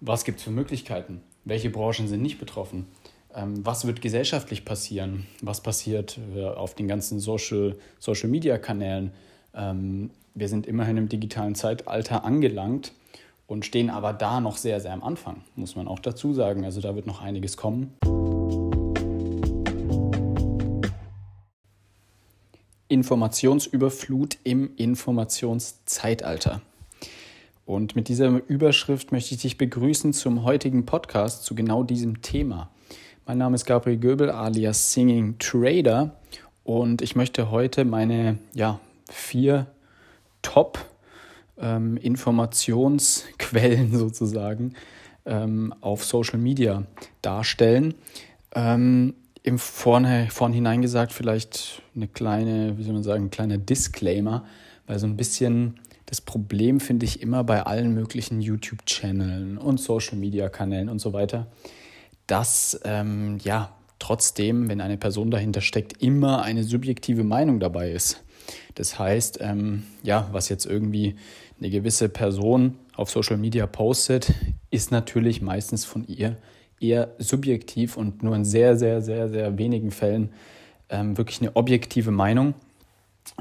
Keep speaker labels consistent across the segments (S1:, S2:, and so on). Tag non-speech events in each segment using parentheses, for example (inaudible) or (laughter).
S1: Was gibt es für Möglichkeiten? Welche Branchen sind nicht betroffen? Ähm, was wird gesellschaftlich passieren? Was passiert äh, auf den ganzen Social, Social Media Kanälen? Ähm, wir sind immerhin im digitalen Zeitalter angelangt und stehen aber da noch sehr, sehr am Anfang, muss man auch dazu sagen. Also da wird noch einiges kommen. Informationsüberflut im Informationszeitalter. Und mit dieser Überschrift möchte ich dich begrüßen zum heutigen Podcast zu genau diesem Thema. Mein Name ist Gabriel Göbel alias Singing Trader und ich möchte heute meine ja, vier Top ähm, Informationsquellen (laughs) sozusagen ähm, auf Social Media darstellen. Ähm, Im Vorne, Vornhinein gesagt vielleicht eine kleine, wie soll man sagen, ein kleiner Disclaimer, weil so ein bisschen das Problem finde ich immer bei allen möglichen YouTube-Channeln und Social-Media-Kanälen und so weiter, dass ähm, ja trotzdem, wenn eine Person dahinter steckt, immer eine subjektive Meinung dabei ist. Das heißt, ähm, ja, was jetzt irgendwie eine gewisse Person auf Social Media postet, ist natürlich meistens von ihr eher subjektiv und nur in sehr, sehr, sehr, sehr wenigen Fällen ähm, wirklich eine objektive Meinung.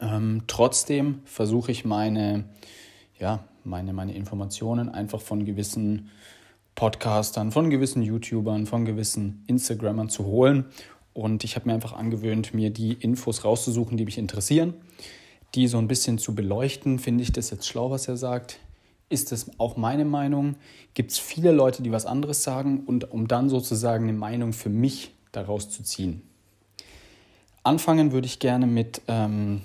S1: Ähm, trotzdem versuche ich meine, ja, meine, meine Informationen einfach von gewissen Podcastern, von gewissen YouTubern, von gewissen Instagrammern zu holen. Und ich habe mir einfach angewöhnt, mir die Infos rauszusuchen, die mich interessieren, die so ein bisschen zu beleuchten. Finde ich das jetzt schlau, was er sagt? Ist das auch meine Meinung? Gibt es viele Leute, die was anderes sagen? Und um dann sozusagen eine Meinung für mich daraus zu ziehen. Anfangen würde ich gerne mit ähm,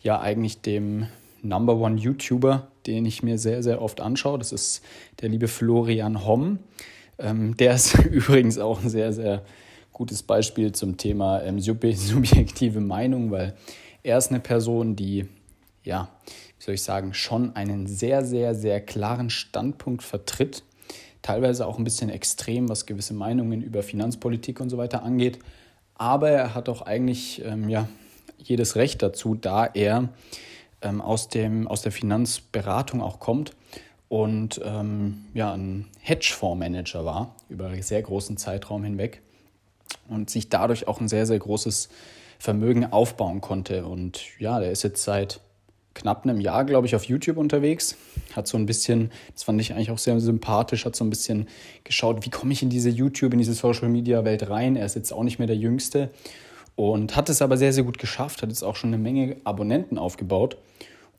S1: ja eigentlich dem Number One YouTuber, den ich mir sehr, sehr oft anschaue. Das ist der liebe Florian Homm. Ähm, der ist (laughs) übrigens auch ein sehr, sehr gutes Beispiel zum Thema ähm, (laughs) subjektive Meinung, weil er ist eine Person, die, ja, wie soll ich sagen, schon einen sehr, sehr, sehr klaren Standpunkt vertritt. Teilweise auch ein bisschen extrem, was gewisse Meinungen über Finanzpolitik und so weiter angeht. Aber er hat auch eigentlich, ähm, ja, jedes Recht dazu, da er ähm, aus, dem, aus der Finanzberatung auch kommt und ähm, ja, ein Hedgefondsmanager war über einen sehr großen Zeitraum hinweg und sich dadurch auch ein sehr, sehr großes Vermögen aufbauen konnte. Und ja, der ist jetzt seit knapp einem Jahr, glaube ich, auf YouTube unterwegs. Hat so ein bisschen, das fand ich eigentlich auch sehr sympathisch, hat so ein bisschen geschaut, wie komme ich in diese YouTube, in diese Social Media Welt rein. Er ist jetzt auch nicht mehr der Jüngste und hat es aber sehr, sehr gut geschafft, hat jetzt auch schon eine Menge Abonnenten aufgebaut.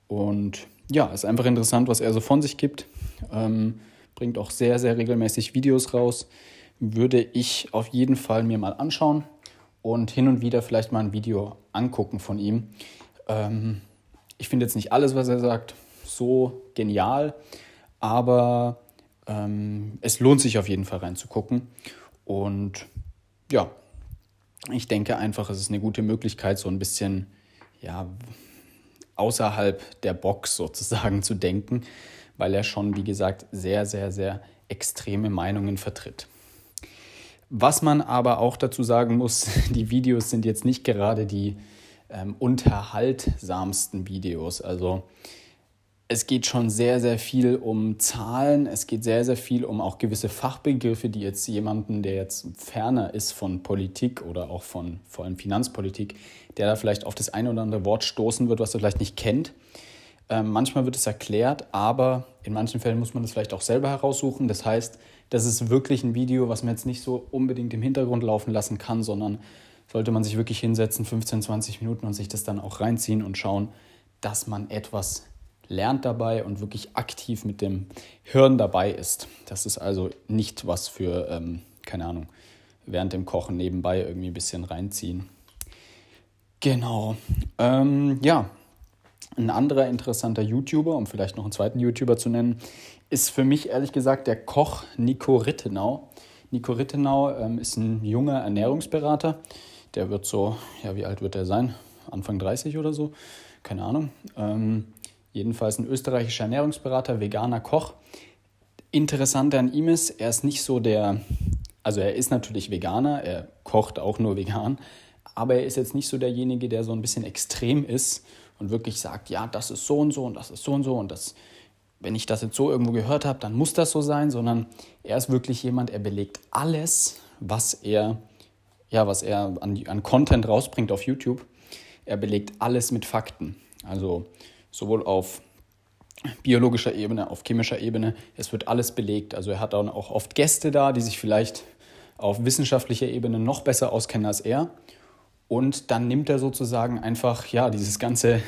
S1: Und ja, ist einfach interessant, was er so von sich gibt. Ähm, bringt auch sehr, sehr regelmäßig Videos raus. Würde ich auf jeden Fall mir mal anschauen und hin und wieder vielleicht mal ein Video angucken von ihm. Ähm, ich finde jetzt nicht alles, was er sagt, so genial, aber ähm, es lohnt sich auf jeden Fall reinzugucken. Und ja, ich denke einfach, es ist eine gute Möglichkeit, so ein bisschen ja, außerhalb der Box (laughs) sozusagen zu denken, weil er schon, wie gesagt, sehr, sehr, sehr extreme Meinungen vertritt. Was man aber auch dazu sagen muss, (laughs) die Videos sind jetzt nicht gerade die ähm, unterhaltsamsten Videos. Also es geht schon sehr, sehr viel um Zahlen. Es geht sehr, sehr viel um auch gewisse Fachbegriffe, die jetzt jemanden, der jetzt ferner ist von Politik oder auch von vor allem Finanzpolitik, der da vielleicht auf das eine oder andere Wort stoßen wird, was er vielleicht nicht kennt. Ähm, manchmal wird es erklärt, aber in manchen Fällen muss man das vielleicht auch selber heraussuchen. Das heißt, das ist wirklich ein Video, was man jetzt nicht so unbedingt im Hintergrund laufen lassen kann, sondern sollte man sich wirklich hinsetzen, 15, 20 Minuten und sich das dann auch reinziehen und schauen, dass man etwas lernt dabei und wirklich aktiv mit dem Hirn dabei ist. Das ist also nicht was für, ähm, keine Ahnung, während dem Kochen nebenbei irgendwie ein bisschen reinziehen. Genau. Ähm, ja, ein anderer interessanter YouTuber, um vielleicht noch einen zweiten YouTuber zu nennen, ist für mich ehrlich gesagt der Koch Nico Rittenau. Nico Rittenau ähm, ist ein junger Ernährungsberater. Der wird so, ja, wie alt wird er sein? Anfang 30 oder so? Keine Ahnung. Ähm, Jedenfalls ein österreichischer Ernährungsberater, veganer Koch. Interessant an ihm ist, er ist nicht so der, also er ist natürlich Veganer, er kocht auch nur vegan, aber er ist jetzt nicht so derjenige, der so ein bisschen extrem ist und wirklich sagt, ja, das ist so und so und das ist so und so und das wenn ich das jetzt so irgendwo gehört habe, dann muss das so sein, sondern er ist wirklich jemand, er belegt alles, was er, ja, was er an, an Content rausbringt auf YouTube. Er belegt alles mit Fakten. Also sowohl auf biologischer Ebene, auf chemischer Ebene. Es wird alles belegt. Also er hat dann auch oft Gäste da, die sich vielleicht auf wissenschaftlicher Ebene noch besser auskennen als er. Und dann nimmt er sozusagen einfach ja dieses ganze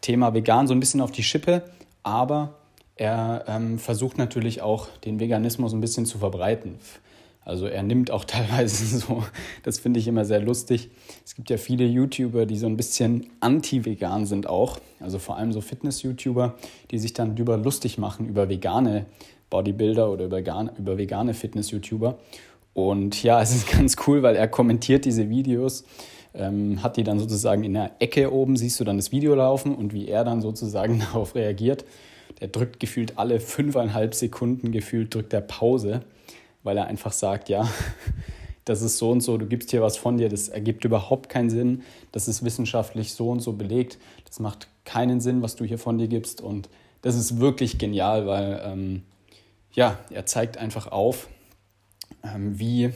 S1: Thema Vegan so ein bisschen auf die Schippe, aber er ähm, versucht natürlich auch den Veganismus ein bisschen zu verbreiten. Also er nimmt auch (laughs) teilweise so, das finde ich immer sehr lustig. Es gibt ja viele YouTuber, die so ein bisschen anti-vegan sind auch. Also vor allem so Fitness-YouTuber, die sich dann drüber lustig machen über vegane Bodybuilder oder über vegane, über vegane Fitness-YouTuber. Und ja, (laughs) es ist ganz cool, weil er kommentiert diese Videos, ähm, hat die dann sozusagen in der Ecke oben, siehst du dann das Video laufen und wie er dann sozusagen (laughs) darauf reagiert. Der drückt gefühlt alle fünfeinhalb Sekunden gefühlt, drückt er Pause weil er einfach sagt, ja, (laughs) das ist so und so, du gibst hier was von dir, das ergibt überhaupt keinen Sinn, das ist wissenschaftlich so und so belegt, das macht keinen Sinn, was du hier von dir gibst und das ist wirklich genial, weil ähm, ja, er zeigt einfach auf, ähm, wie, wie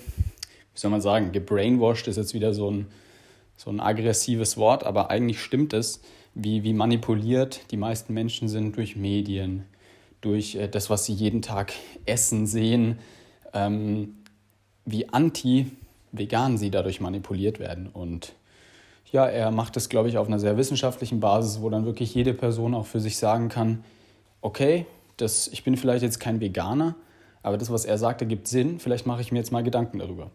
S1: soll man sagen, gebrainwashed ist jetzt wieder so ein, so ein aggressives Wort, aber eigentlich stimmt es, wie, wie manipuliert die meisten Menschen sind durch Medien, durch äh, das, was sie jeden Tag essen, sehen, ähm, wie anti-vegan sie dadurch manipuliert werden. Und ja, er macht das, glaube ich, auf einer sehr wissenschaftlichen Basis, wo dann wirklich jede Person auch für sich sagen kann, okay, das, ich bin vielleicht jetzt kein Veganer, aber das, was er sagt, ergibt Sinn, vielleicht mache ich mir jetzt mal Gedanken darüber.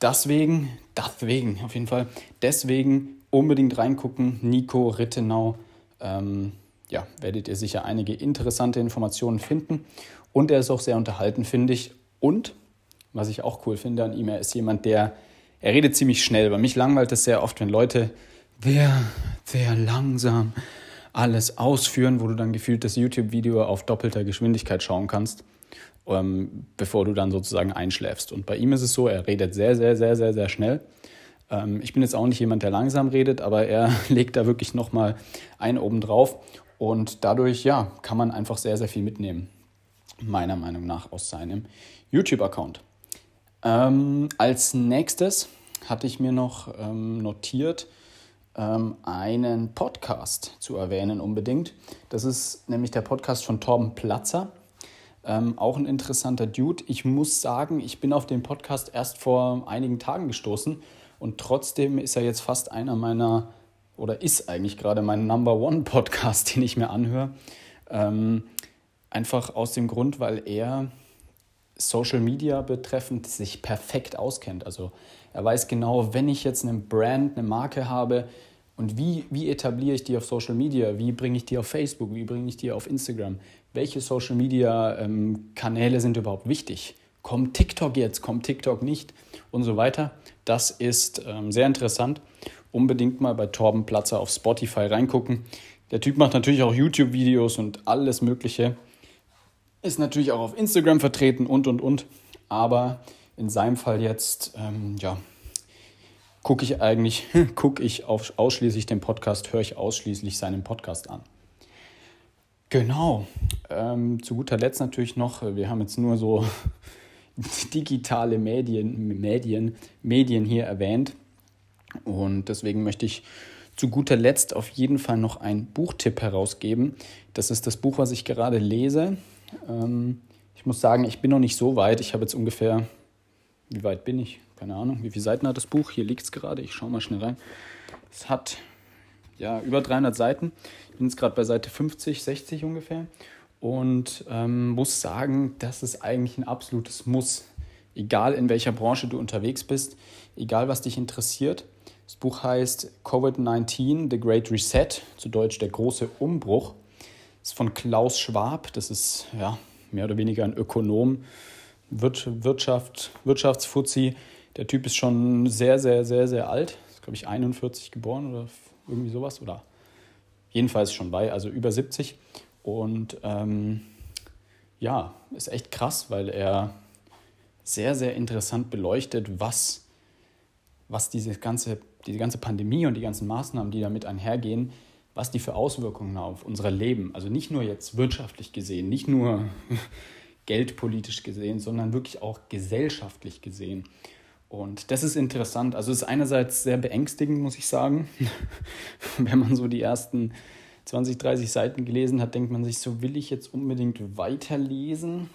S1: Deswegen, deswegen auf jeden Fall, deswegen unbedingt reingucken, Nico Rittenau. Ähm, ja, werdet ihr sicher einige interessante Informationen finden. Und er ist auch sehr unterhalten, finde ich. Und, was ich auch cool finde an ihm, er ist jemand, der, er redet ziemlich schnell. Bei mich langweilt es sehr oft, wenn Leute sehr, sehr langsam alles ausführen, wo du dann gefühlt das YouTube-Video auf doppelter Geschwindigkeit schauen kannst, ähm, bevor du dann sozusagen einschläfst. Und bei ihm ist es so, er redet sehr, sehr, sehr, sehr, sehr schnell. Ähm, ich bin jetzt auch nicht jemand, der langsam redet, aber er (laughs) legt da wirklich nochmal einen oben drauf. Und dadurch, ja, kann man einfach sehr, sehr viel mitnehmen meiner Meinung nach aus seinem YouTube-Account. Ähm, als nächstes hatte ich mir noch ähm, notiert, ähm, einen Podcast zu erwähnen unbedingt. Das ist nämlich der Podcast von Torben Platzer. Ähm, auch ein interessanter Dude. Ich muss sagen, ich bin auf den Podcast erst vor einigen Tagen gestoßen und trotzdem ist er jetzt fast einer meiner, oder ist eigentlich gerade mein Number One Podcast, (laughs) den ich mir anhöre. Ähm, Einfach aus dem Grund, weil er Social Media betreffend sich perfekt auskennt. Also er weiß genau, wenn ich jetzt eine Brand, eine Marke habe und wie, wie etabliere ich die auf Social Media, wie bringe ich die auf Facebook, wie bringe ich die auf Instagram, welche Social Media ähm, Kanäle sind überhaupt wichtig, kommt TikTok jetzt, kommt TikTok nicht und so weiter. Das ist ähm, sehr interessant. Unbedingt mal bei Torben Platzer auf Spotify reingucken. Der Typ macht natürlich auch YouTube-Videos und alles Mögliche. Ist natürlich auch auf Instagram vertreten und und und. Aber in seinem Fall jetzt, ähm, ja, gucke ich eigentlich, (laughs) gucke ich auf ausschließlich den Podcast, höre ich ausschließlich seinen Podcast an. Genau. Ähm, zu guter Letzt natürlich noch, wir haben jetzt nur so (laughs) digitale Medien, Medien, Medien hier erwähnt. Und deswegen möchte ich zu guter Letzt auf jeden Fall noch einen Buchtipp herausgeben. Das ist das Buch, was ich gerade lese. Ähm, ich muss sagen, ich bin noch nicht so weit. Ich habe jetzt ungefähr, wie weit bin ich? Keine Ahnung, wie viele Seiten hat das Buch? Hier liegt es gerade. Ich schaue mal schnell rein. Es hat ja über 300 Seiten. Ich bin jetzt gerade bei Seite 50, 60 ungefähr. Und ähm, muss sagen, das ist eigentlich ein absolutes Muss. Egal in welcher Branche du unterwegs bist, egal was dich interessiert. Das Buch heißt Covid-19, The Great Reset, zu Deutsch der große Umbruch ist von Klaus Schwab. Das ist ja mehr oder weniger ein Ökonom, Wirtschaft, Wirtschaftsfuzzi. Der Typ ist schon sehr, sehr, sehr, sehr alt. Ist, glaube ich, 41 geboren oder irgendwie sowas. Oder jedenfalls schon bei, also über 70. Und ähm, ja, ist echt krass, weil er sehr, sehr interessant beleuchtet, was, was diese, ganze, diese ganze Pandemie und die ganzen Maßnahmen, die damit einhergehen, was die für Auswirkungen auf unser Leben, also nicht nur jetzt wirtschaftlich gesehen, nicht nur (laughs) geldpolitisch gesehen, sondern wirklich auch gesellschaftlich gesehen. Und das ist interessant. Also es ist einerseits sehr beängstigend, muss ich sagen. (laughs) Wenn man so die ersten 20, 30 Seiten gelesen hat, denkt man sich, so will ich jetzt unbedingt weiterlesen.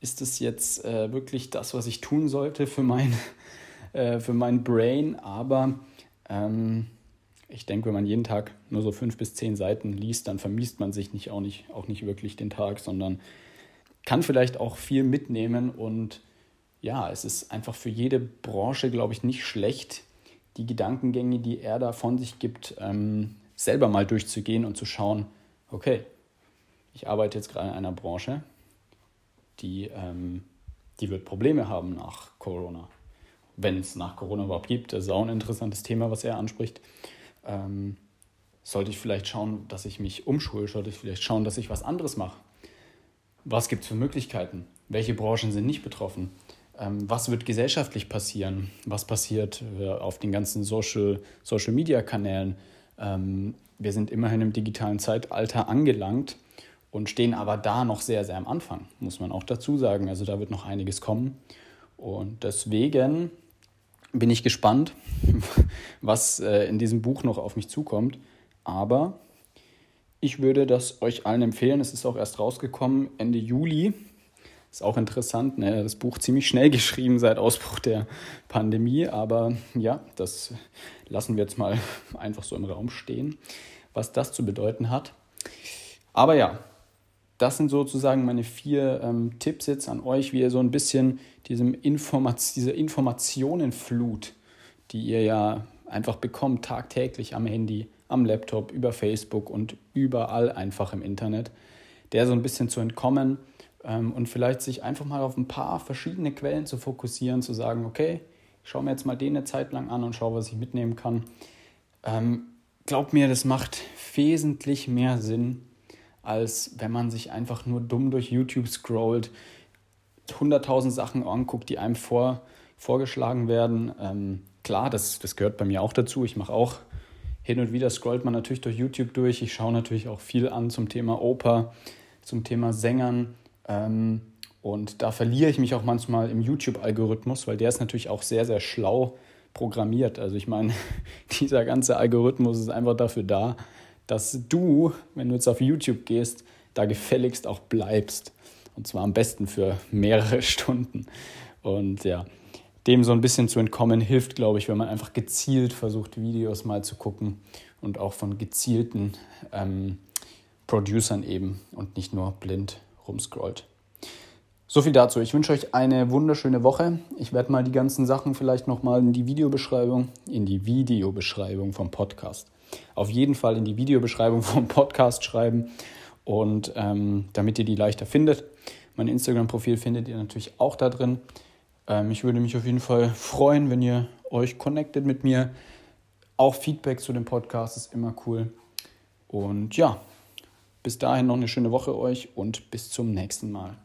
S1: Ist das jetzt äh, wirklich das, was ich tun sollte für mein, (laughs) äh, für mein Brain? Aber ähm, ich denke, wenn man jeden Tag nur so fünf bis zehn Seiten liest, dann vermisst man sich nicht auch, nicht auch nicht wirklich den Tag, sondern kann vielleicht auch viel mitnehmen. Und ja, es ist einfach für jede Branche, glaube ich, nicht schlecht, die Gedankengänge, die er da von sich gibt, ähm, selber mal durchzugehen und zu schauen, okay, ich arbeite jetzt gerade in einer Branche, die, ähm, die wird Probleme haben nach Corona. Wenn es nach Corona überhaupt gibt, das ist auch ein interessantes Thema, was er anspricht. Ähm, sollte ich vielleicht schauen, dass ich mich umschule, sollte ich vielleicht schauen, dass ich was anderes mache. Was gibt es für Möglichkeiten? Welche Branchen sind nicht betroffen? Ähm, was wird gesellschaftlich passieren? Was passiert äh, auf den ganzen Social, Social Media Kanälen? Ähm, wir sind immerhin im digitalen Zeitalter angelangt und stehen aber da noch sehr, sehr am Anfang, muss man auch dazu sagen. Also da wird noch einiges kommen. Und deswegen bin ich gespannt, (laughs) was äh, in diesem Buch noch auf mich zukommt. Aber ich würde das euch allen empfehlen. Es ist auch erst rausgekommen Ende Juli. Ist auch interessant, ne? das Buch ziemlich schnell (laughs) geschrieben seit Ausbruch der Pandemie, aber ja, das lassen wir jetzt mal (laughs) einfach so im Raum stehen, was das zu bedeuten hat. Aber ja, das sind sozusagen meine vier ähm, Tipps jetzt an euch, wie ihr so ein bisschen diesem Informat diese Informationenflut, die ihr ja einfach bekommt tagtäglich am Handy, am Laptop, über Facebook und überall einfach im Internet, der so ein bisschen zu entkommen ähm, und vielleicht sich einfach mal auf ein paar verschiedene Quellen zu fokussieren, zu sagen, okay, ich schaue mir jetzt mal den eine Zeit lang an und schaue, was ich mitnehmen kann. Ähm, glaubt mir, das macht wesentlich mehr Sinn, als wenn man sich einfach nur dumm durch YouTube scrollt, 100.000 Sachen anguckt, die einem vor, vorgeschlagen werden. Ähm, klar, das, das gehört bei mir auch dazu. Ich mache auch hin und wieder scrollt man natürlich durch YouTube durch. Ich schaue natürlich auch viel an zum Thema Oper, zum Thema Sängern. Ähm, und da verliere ich mich auch manchmal im YouTube-Algorithmus, weil der ist natürlich auch sehr, sehr schlau programmiert. Also ich meine, (laughs) dieser ganze Algorithmus ist einfach dafür da, dass du, wenn du jetzt auf YouTube gehst, da gefälligst auch bleibst. Und zwar am besten für mehrere (laughs) Stunden. Und ja, dem so ein bisschen zu entkommen, hilft, glaube ich, wenn man einfach gezielt versucht, Videos mal zu gucken und auch von gezielten ähm, Producern eben und nicht nur blind rumscrollt. So viel dazu. Ich wünsche euch eine wunderschöne Woche. Ich werde mal die ganzen Sachen vielleicht nochmal in die Videobeschreibung, in die Videobeschreibung vom Podcast. Auf jeden Fall in die Videobeschreibung (laughs) vom Podcast schreiben und ähm, damit ihr die leichter findet. Mein Instagram-Profil findet ihr natürlich auch da drin. Ähm, ich würde mich auf jeden Fall (laughs) freuen, wenn ihr euch connectet mit mir. Auch Feedback zu dem Podcast ist immer cool. Und ja, bis dahin noch eine schöne Woche euch und bis zum nächsten Mal.